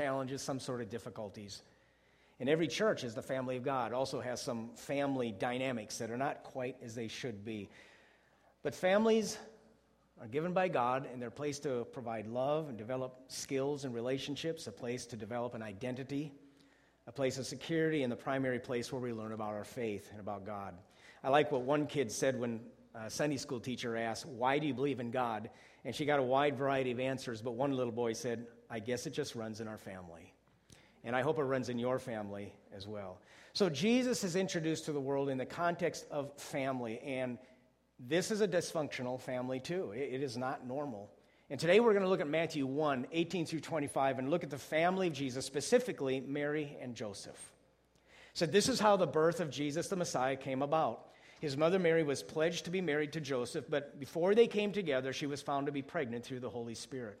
challenges, some sort of difficulties. And every church, as the family of God, also has some family dynamics that are not quite as they should be. But families are given by God, and they're a place to provide love and develop skills and relationships, a place to develop an identity, a place of security, and the primary place where we learn about our faith and about God. I like what one kid said when a Sunday school teacher asked, Why do you believe in God? And she got a wide variety of answers, but one little boy said, I guess it just runs in our family. And I hope it runs in your family as well. So Jesus is introduced to the world in the context of family, and this is a dysfunctional family too. it is not normal. And today we're going to look at Matthew 1 18 through 25 and look at the family of Jesus, specifically Mary and Joseph. So, this is how the birth of Jesus the Messiah came about. His mother Mary was pledged to be married to Joseph, but before they came together, she was found to be pregnant through the Holy Spirit.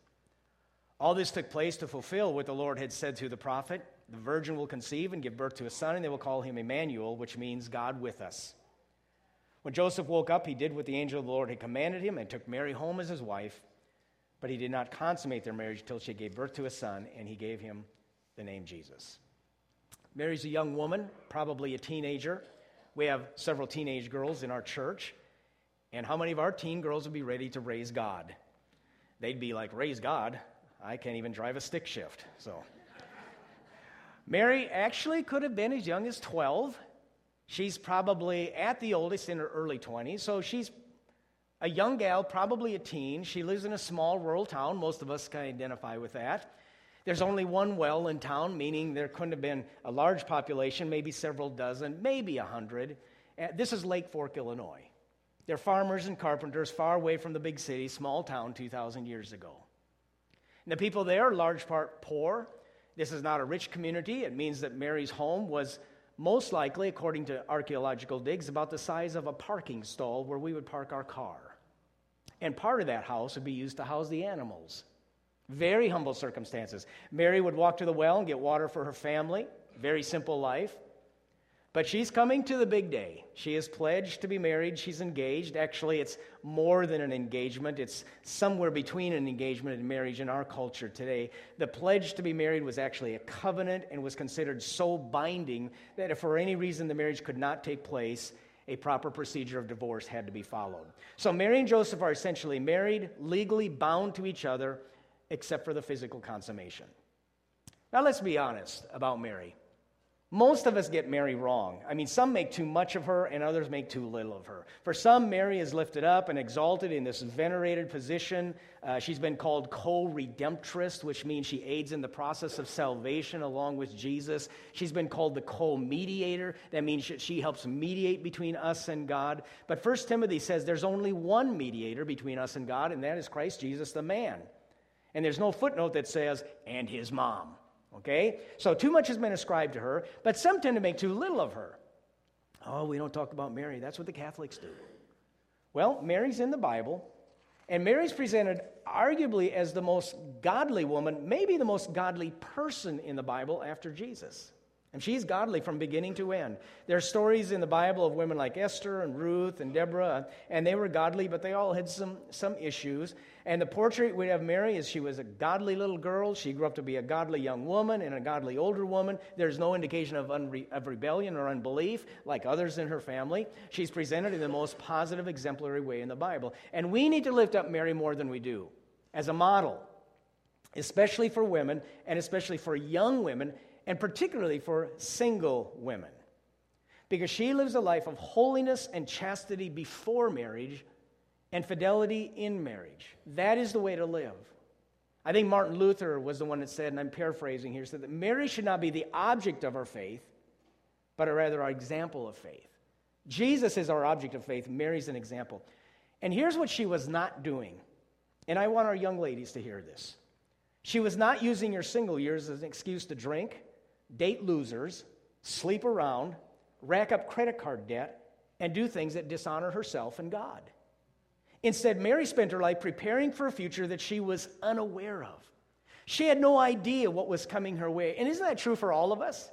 All this took place to fulfill what the Lord had said through the prophet The virgin will conceive and give birth to a son, and they will call him Emmanuel, which means God with us. When Joseph woke up, he did what the angel of the Lord had commanded him and took Mary home as his wife. But he did not consummate their marriage till she gave birth to a son, and he gave him the name Jesus. Mary's a young woman, probably a teenager. We have several teenage girls in our church. And how many of our teen girls would be ready to raise God? They'd be like, Raise God? I can't even drive a stick shift. So, Mary actually could have been as young as 12. She's probably at the oldest in her early 20s. So, she's a young gal, probably a teen. She lives in a small rural town. Most of us can identify with that. There's only one well in town, meaning there couldn't have been a large population, maybe several dozen, maybe a hundred. Uh, this is Lake Fork, Illinois. They're farmers and carpenters far away from the big city, small town 2,000 years ago. And the people there are large part poor. This is not a rich community. It means that Mary's home was most likely, according to archaeological digs, about the size of a parking stall where we would park our car. And part of that house would be used to house the animals. Very humble circumstances. Mary would walk to the well and get water for her family. Very simple life. But she's coming to the big day. She is pledged to be married. She's engaged. Actually, it's more than an engagement, it's somewhere between an engagement and marriage in our culture today. The pledge to be married was actually a covenant and was considered so binding that if for any reason the marriage could not take place, a proper procedure of divorce had to be followed. So Mary and Joseph are essentially married, legally bound to each other, except for the physical consummation. Now, let's be honest about Mary. Most of us get Mary wrong. I mean, some make too much of her, and others make too little of her. For some, Mary is lifted up and exalted in this venerated position. Uh, she's been called co redemptress, which means she aids in the process of salvation along with Jesus. She's been called the co mediator. That means she helps mediate between us and God. But First Timothy says there's only one mediator between us and God, and that is Christ Jesus, the man. And there's no footnote that says, and his mom. Okay? So too much has been ascribed to her, but some tend to make too little of her. Oh, we don't talk about Mary. That's what the Catholics do. Well, Mary's in the Bible, and Mary's presented arguably as the most godly woman, maybe the most godly person in the Bible after Jesus. And she's godly from beginning to end. There are stories in the Bible of women like Esther and Ruth and Deborah, and they were godly, but they all had some, some issues. And the portrait we have Mary is she was a godly little girl. She grew up to be a godly young woman and a godly older woman. There's no indication of, unre- of rebellion or unbelief like others in her family. She's presented in the most positive, exemplary way in the Bible. And we need to lift up Mary more than we do as a model, especially for women and especially for young women and particularly for single women. Because she lives a life of holiness and chastity before marriage and fidelity in marriage. That is the way to live. I think Martin Luther was the one that said, and I'm paraphrasing here, said that marriage should not be the object of our faith, but rather our example of faith. Jesus is our object of faith, Mary's an example. And here's what she was not doing. And I want our young ladies to hear this. She was not using her single years as an excuse to drink, date losers, sleep around, rack up credit card debt, and do things that dishonor herself and God. Instead, Mary spent her life preparing for a future that she was unaware of. She had no idea what was coming her way. And isn't that true for all of us?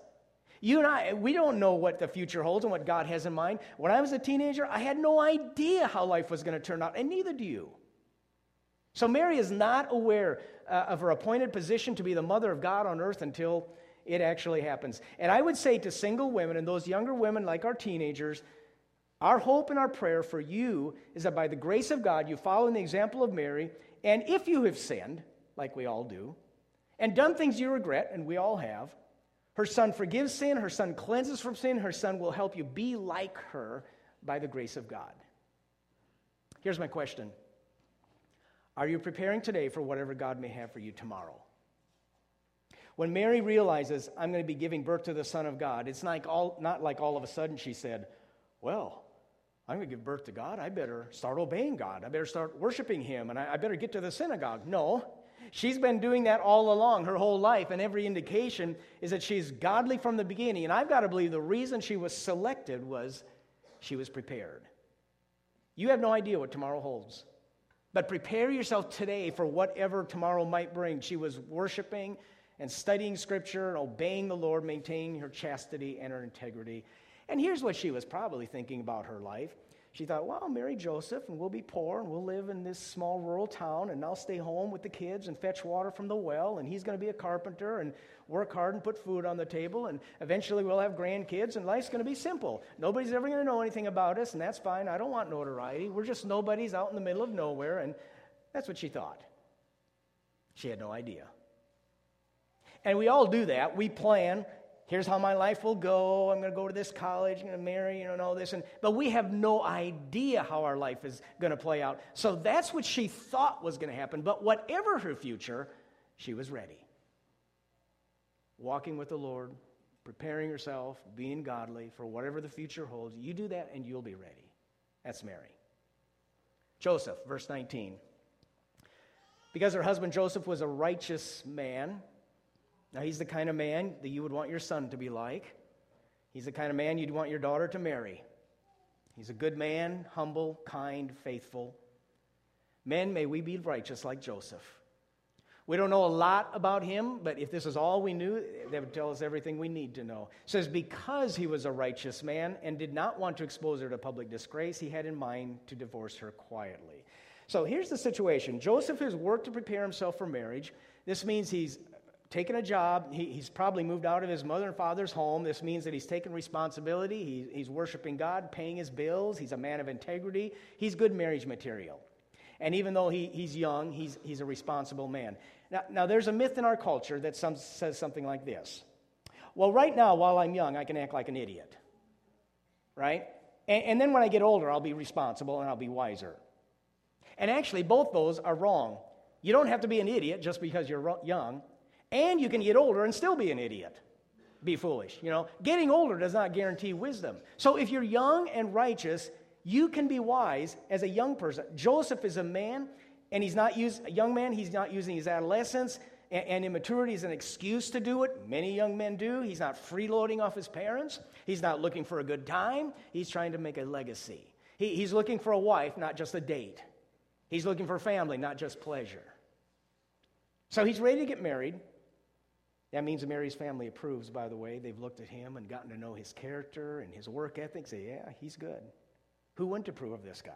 You and I, we don't know what the future holds and what God has in mind. When I was a teenager, I had no idea how life was going to turn out, and neither do you. So Mary is not aware uh, of her appointed position to be the mother of God on earth until it actually happens. And I would say to single women and those younger women like our teenagers, our hope and our prayer for you is that by the grace of God, you follow in the example of Mary, and if you have sinned, like we all do, and done things you regret, and we all have, her son forgives sin, her son cleanses from sin, her son will help you be like her by the grace of God. Here's my question Are you preparing today for whatever God may have for you tomorrow? When Mary realizes, I'm going to be giving birth to the Son of God, it's like all, not like all of a sudden she said, Well, I'm going to give birth to God. I better start obeying God. I better start worshiping Him, and I, I better get to the synagogue. No, She's been doing that all along, her whole life, and every indication is that she's godly from the beginning. And I've got to believe the reason she was selected was she was prepared. You have no idea what tomorrow holds, but prepare yourself today for whatever tomorrow might bring. She was worshiping and studying Scripture and obeying the Lord, maintaining her chastity and her integrity. And here's what she was probably thinking about her life she thought, well, I'll marry Joseph and we'll be poor and we'll live in this small rural town and I'll stay home with the kids and fetch water from the well and he's going to be a carpenter and work hard and put food on the table and eventually we'll have grandkids and life's going to be simple. Nobody's ever going to know anything about us and that's fine. I don't want notoriety. We're just nobodies out in the middle of nowhere and that's what she thought. She had no idea. And we all do that. We plan here's how my life will go. I'm going to go to this college. I'm going to marry, you know, and all this. And, but we have no idea how our life is going to play out. So that's what she thought was going to happen. But whatever her future, she was ready. Walking with the Lord, preparing herself, being godly for whatever the future holds. You do that and you'll be ready. That's Mary. Joseph, verse 19. Because her husband Joseph was a righteous man, now, he's the kind of man that you would want your son to be like. He's the kind of man you'd want your daughter to marry. He's a good man, humble, kind, faithful. Men, may we be righteous like Joseph. We don't know a lot about him, but if this is all we knew, that would tell us everything we need to know. It says, because he was a righteous man and did not want to expose her to public disgrace, he had in mind to divorce her quietly. So here's the situation Joseph has worked to prepare himself for marriage. This means he's taken a job. He, he's probably moved out of his mother and father's home. This means that he's taken responsibility. He, he's worshiping God, paying his bills. He's a man of integrity. He's good marriage material. And even though he, he's young, he's, he's a responsible man. Now, now, there's a myth in our culture that some, says something like this Well, right now, while I'm young, I can act like an idiot. Right? And, and then when I get older, I'll be responsible and I'll be wiser. And actually, both those are wrong. You don't have to be an idiot just because you're young. And you can get older and still be an idiot. Be foolish. You know, getting older does not guarantee wisdom. So if you're young and righteous, you can be wise as a young person. Joseph is a man, and he's not used, a young man, he's not using his adolescence and, and immaturity as an excuse to do it. Many young men do. He's not freeloading off his parents. He's not looking for a good time. He's trying to make a legacy. He, he's looking for a wife, not just a date. He's looking for family, not just pleasure. So he's ready to get married. That means Mary's family approves, by the way. They've looked at him and gotten to know his character and his work ethic. Say, yeah, he's good. Who wouldn't approve of this guy?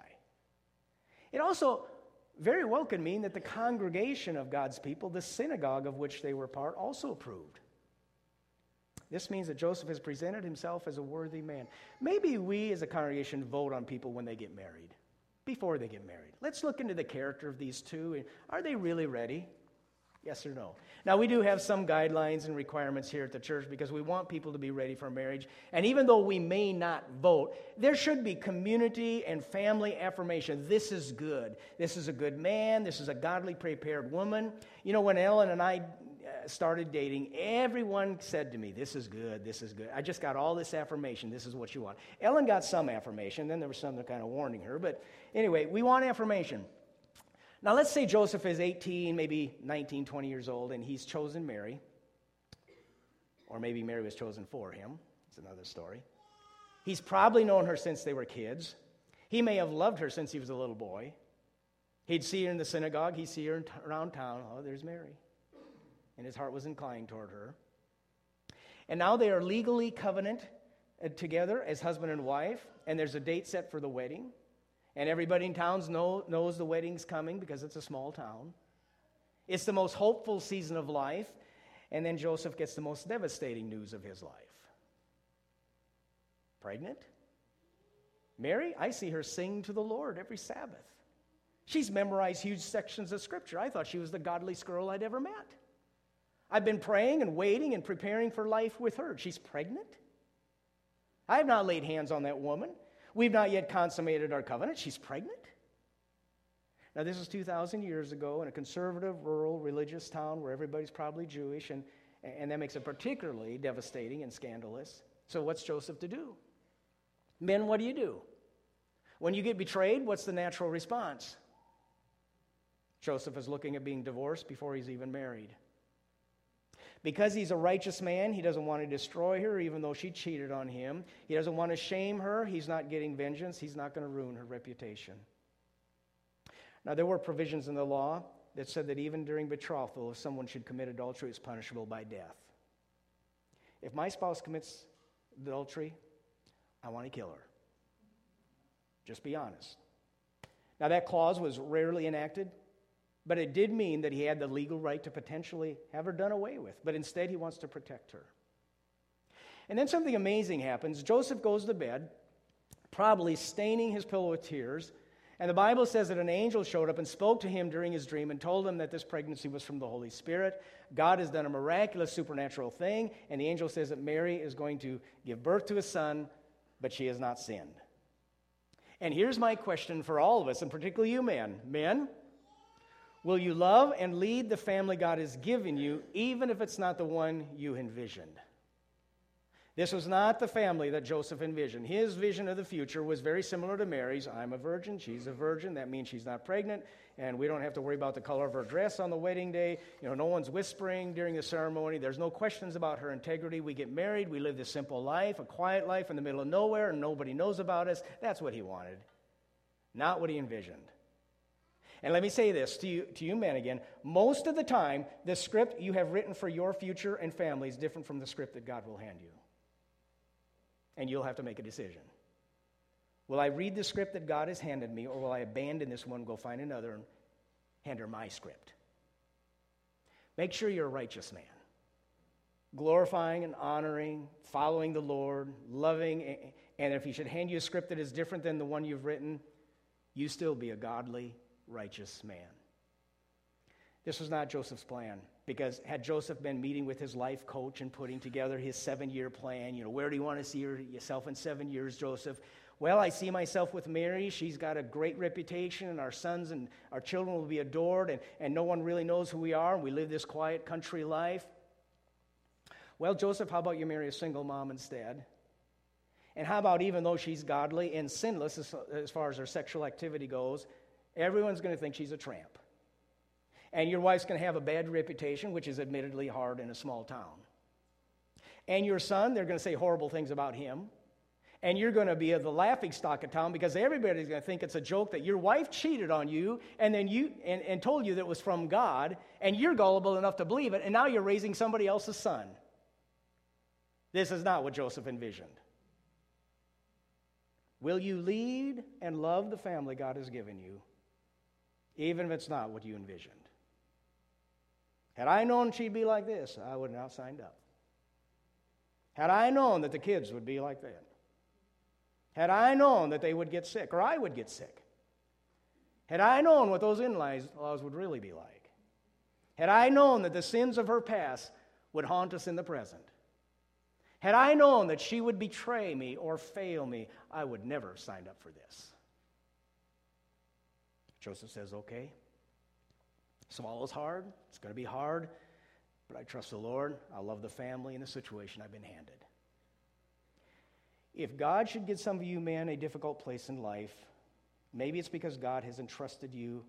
It also very well could mean that the congregation of God's people, the synagogue of which they were part, also approved. This means that Joseph has presented himself as a worthy man. Maybe we as a congregation vote on people when they get married, before they get married. Let's look into the character of these two. Are they really ready? Yes or no? Now, we do have some guidelines and requirements here at the church because we want people to be ready for marriage. And even though we may not vote, there should be community and family affirmation. This is good. This is a good man. This is a godly prepared woman. You know, when Ellen and I uh, started dating, everyone said to me, This is good, this is good. I just got all this affirmation. This is what you want. Ellen got some affirmation, then there was some that kind of warning her. But anyway, we want affirmation. Now, let's say Joseph is 18, maybe 19, 20 years old, and he's chosen Mary. Or maybe Mary was chosen for him. It's another story. He's probably known her since they were kids. He may have loved her since he was a little boy. He'd see her in the synagogue, he'd see her around town. Oh, there's Mary. And his heart was inclined toward her. And now they are legally covenant uh, together as husband and wife, and there's a date set for the wedding. And everybody in towns know, knows the wedding's coming because it's a small town. It's the most hopeful season of life, and then Joseph gets the most devastating news of his life. Pregnant? Mary, I see her sing to the Lord every Sabbath. She's memorized huge sections of Scripture. I thought she was the godliest girl I'd ever met. I've been praying and waiting and preparing for life with her. She's pregnant? I have not laid hands on that woman. We've not yet consummated our covenant. She's pregnant? Now, this is 2,000 years ago in a conservative, rural, religious town where everybody's probably Jewish, and, and that makes it particularly devastating and scandalous. So, what's Joseph to do? Men, what do you do? When you get betrayed, what's the natural response? Joseph is looking at being divorced before he's even married. Because he's a righteous man, he doesn't want to destroy her, even though she cheated on him. He doesn't want to shame her. He's not getting vengeance. He's not going to ruin her reputation. Now, there were provisions in the law that said that even during betrothal, if someone should commit adultery, it's punishable by death. If my spouse commits adultery, I want to kill her. Just be honest. Now, that clause was rarely enacted, but it did mean that he had the legal right to potentially have her done away with. But instead, he wants to protect her. And then something amazing happens. Joseph goes to bed, probably staining his pillow with tears. And the Bible says that an angel showed up and spoke to him during his dream and told him that this pregnancy was from the Holy Spirit. God has done a miraculous supernatural thing, and the angel says that Mary is going to give birth to a son but she has not sinned. And here's my question for all of us, and particularly you men. Men, will you love and lead the family God has given you, even if it's not the one you envisioned? This was not the family that Joseph envisioned. His vision of the future was very similar to Mary's. I'm a virgin, she's a virgin. That means she's not pregnant, and we don't have to worry about the color of her dress on the wedding day. You know, no one's whispering during the ceremony. There's no questions about her integrity. We get married, we live this simple life, a quiet life in the middle of nowhere, and nobody knows about us. That's what he wanted, not what he envisioned. And let me say this to you, to you men again. Most of the time, the script you have written for your future and family is different from the script that God will hand you and you'll have to make a decision. Will I read the script that God has handed me, or will I abandon this one, go find another, and hand her my script? Make sure you're a righteous man, glorifying and honoring, following the Lord, loving, and if He should hand you a script that is different than the one you've written, you still be a godly, righteous man. This was not Joseph's plan. Because had Joseph been meeting with his life coach and putting together his seven year plan, you know, where do you want to see yourself in seven years, Joseph? Well, I see myself with Mary. She's got a great reputation, and our sons and our children will be adored, and, and no one really knows who we are. We live this quiet country life. Well, Joseph, how about you marry a single mom instead? And how about even though she's godly and sinless as, as far as her sexual activity goes, everyone's going to think she's a tramp and your wife's going to have a bad reputation, which is admittedly hard in a small town. And your son, they're going to say horrible things about him. And you're going to be the laughing stock of town because everybody's going to think it's a joke that your wife cheated on you and then you and, and told you that it was from God, and you're gullible enough to believe it, and now you're raising somebody else's son. This is not what Joseph envisioned. Will you lead and love the family God has given you, even if it's not what you envisioned? Had I known she'd be like this, I would not have signed up. Had I known that the kids would be like that, had I known that they would get sick, or I would get sick, had I known what those in laws would really be like, had I known that the sins of her past would haunt us in the present, had I known that she would betray me or fail me, I would never have signed up for this. Joseph says, okay. Swallow's hard. It's going to be hard, but I trust the Lord. I love the family and the situation I've been handed. If God should give some of you men a difficult place in life, maybe it's because God has entrusted you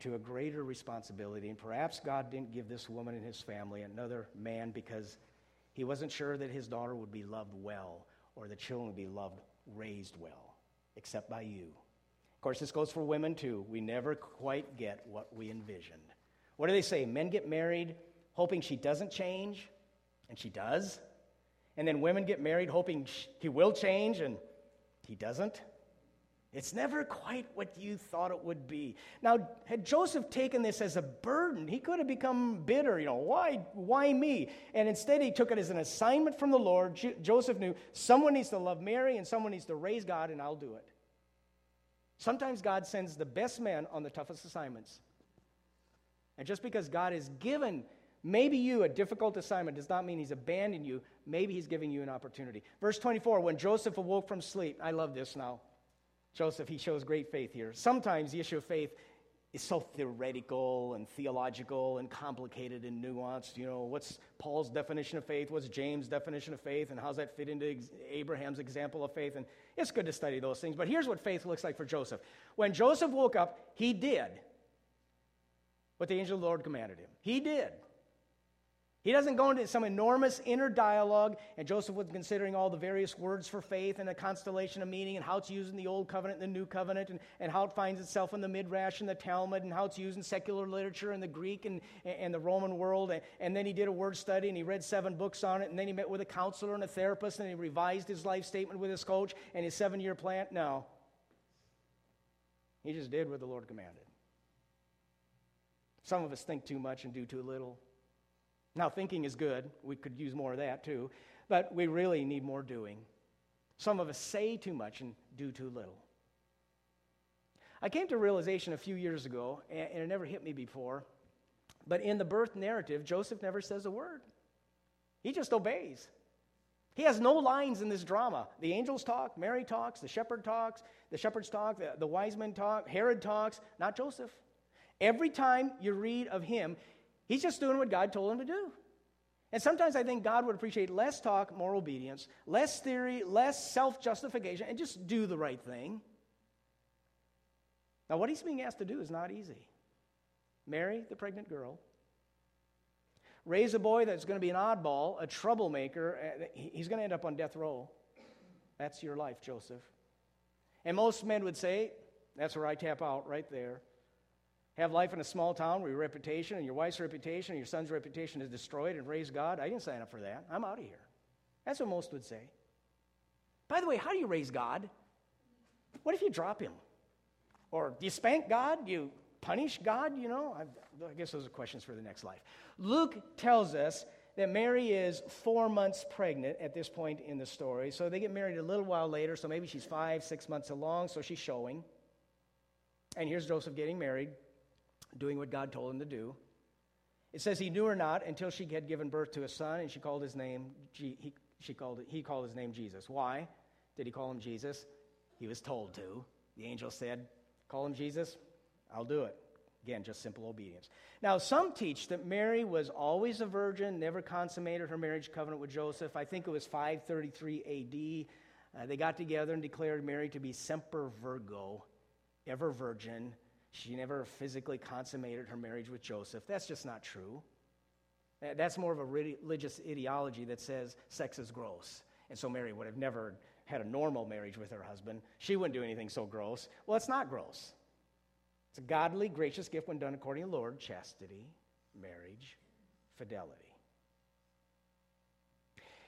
to a greater responsibility. And perhaps God didn't give this woman and his family another man because he wasn't sure that his daughter would be loved well or the children would be loved, raised well, except by you. Of course, this goes for women too. We never quite get what we envisioned. What do they say? Men get married hoping she doesn't change, and she does. And then women get married hoping he will change, and he doesn't. It's never quite what you thought it would be. Now, had Joseph taken this as a burden, he could have become bitter. You know, why, why me? And instead, he took it as an assignment from the Lord. Joseph knew someone needs to love Mary and someone needs to raise God, and I'll do it. Sometimes God sends the best man on the toughest assignments. And just because God has given maybe you a difficult assignment does not mean he's abandoned you. Maybe he's giving you an opportunity. Verse 24 When Joseph awoke from sleep, I love this now. Joseph, he shows great faith here. Sometimes the issue of faith is so theoretical and theological and complicated and nuanced. You know, what's Paul's definition of faith? What's James' definition of faith? And how's that fit into Abraham's example of faith? And it's good to study those things. But here's what faith looks like for Joseph. When Joseph woke up, he did what the angel of the Lord commanded him. He did. He doesn't go into some enormous inner dialogue, and Joseph was considering all the various words for faith and a constellation of meaning and how it's used in the Old Covenant and the New Covenant, and, and how it finds itself in the Midrash and the Talmud, and how it's used in secular literature and the Greek and, and the Roman world. And, and then he did a word study and he read seven books on it, and then he met with a counselor and a therapist, and he revised his life statement with his coach and his seven year plan. No. He just did what the Lord commanded. Some of us think too much and do too little. Now, thinking is good. We could use more of that too. But we really need more doing. Some of us say too much and do too little. I came to a realization a few years ago, and it never hit me before, but in the birth narrative, Joseph never says a word. He just obeys. He has no lines in this drama. The angels talk, Mary talks, the shepherd talks, the shepherds talk, the, the wise men talk, Herod talks, not Joseph. Every time you read of him, He's just doing what God told him to do. And sometimes I think God would appreciate less talk, more obedience, less theory, less self justification, and just do the right thing. Now, what he's being asked to do is not easy. Marry the pregnant girl, raise a boy that's going to be an oddball, a troublemaker. Eh, he's going to end up on death row. That's your life, Joseph. And most men would say, That's where I tap out, right there have life in a small town where your reputation and your wife's reputation and your son's reputation is destroyed and raise God. I didn't sign up for that. I'm out of here. That's what most would say. By the way, how do you raise God? What if you drop him? Or do you spank God? Do you punish God? You know, I, I guess those are questions for the next life. Luke tells us that Mary is four months pregnant at this point in the story. So they get married a little while later. So maybe she's five, six months along. So she's showing. And here's Joseph getting married doing what God told him to do. It says he knew her not until she had given birth to a son, and she called his name. He, she called he called his name Jesus. Why did he call him Jesus? He was told to. The angel said, "Call him Jesus. I'll do it." Again, just simple obedience. Now, some teach that Mary was always a virgin, never consummated her marriage covenant with Joseph. I think it was 533 A.D. Uh, they got together and declared Mary to be semper virgo, ever virgin. She never physically consummated her marriage with Joseph. That's just not true. That's more of a religious ideology that says sex is gross. And so Mary would have never had a normal marriage with her husband. She wouldn't do anything so gross. Well, it's not gross. It's a godly, gracious gift when done according to the Lord chastity, marriage, fidelity.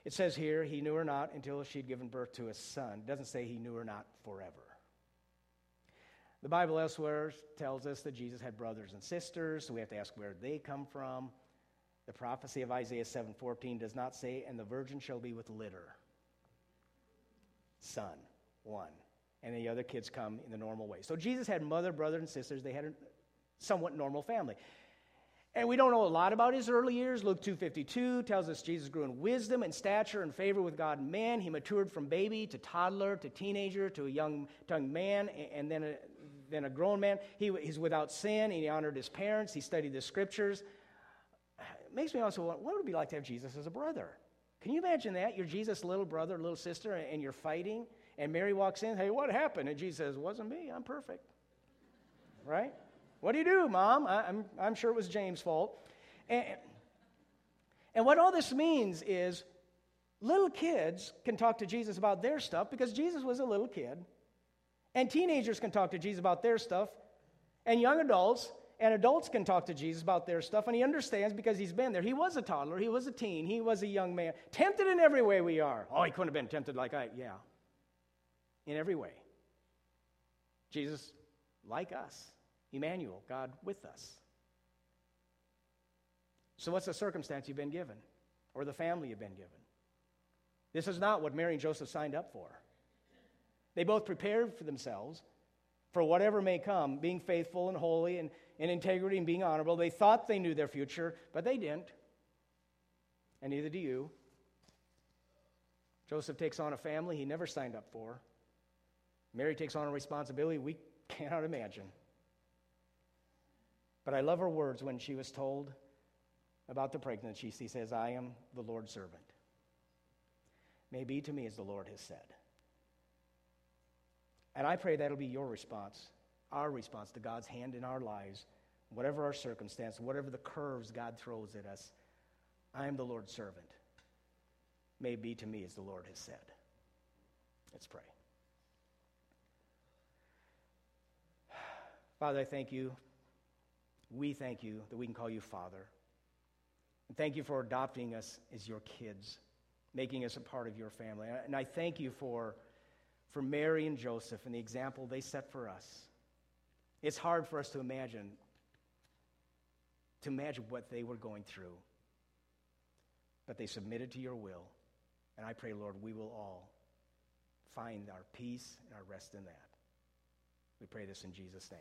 It says here, he knew her not until she'd given birth to a son. It doesn't say he knew her not forever. The Bible elsewhere tells us that Jesus had brothers and sisters, so we have to ask where they come from. The prophecy of Isaiah 7:14 does not say, "And the virgin shall be with litter." Son, one. And the other kids come in the normal way. So Jesus had mother, brother, and sisters. They had a somewhat normal family. And we don't know a lot about his early years. Luke 2.52 tells us Jesus grew in wisdom and stature and favor with God and man. He matured from baby to toddler to teenager to a young, young man and then then a grown man. He, he's without sin. He honored his parents. He studied the scriptures. It makes me also what would it be like to have Jesus as a brother? Can you imagine that? You're Jesus' little brother, little sister, and you're fighting. And Mary walks in, hey, what happened? And Jesus says, wasn't me. I'm perfect. Right? What do you do, Mom? I, am I'm, I'm sure it was James' fault. And, and what all this means is little kids can talk to Jesus about their stuff because Jesus was a little kid. And teenagers can talk to Jesus about their stuff. And young adults and adults can talk to Jesus about their stuff. And he understands because he's been there. He was a toddler, he was a teen, he was a young man. Tempted in every way we are. Oh, he couldn't have been tempted like I, yeah. In every way. Jesus, like us, Emmanuel, God with us. So, what's the circumstance you've been given, or the family you've been given? This is not what Mary and Joseph signed up for. They both prepared for themselves for whatever may come, being faithful and holy and in integrity and being honorable. They thought they knew their future, but they didn't. And neither do you. Joseph takes on a family he never signed up for. Mary takes on a responsibility we cannot imagine. But I love her words when she was told about the pregnancy. She says, I am the Lord's servant. May be to me as the Lord has said. And I pray that'll be your response, our response to God's hand in our lives, whatever our circumstance, whatever the curves God throws at us. I am the Lord's servant. May be to me as the Lord has said. Let's pray. Father, I thank you. We thank you that we can call you Father. And thank you for adopting us as your kids, making us a part of your family. And I thank you for, for Mary and Joseph and the example they set for us. It's hard for us to imagine to imagine what they were going through. But they submitted to your will. And I pray, Lord, we will all find our peace and our rest in that. We pray this in Jesus' name.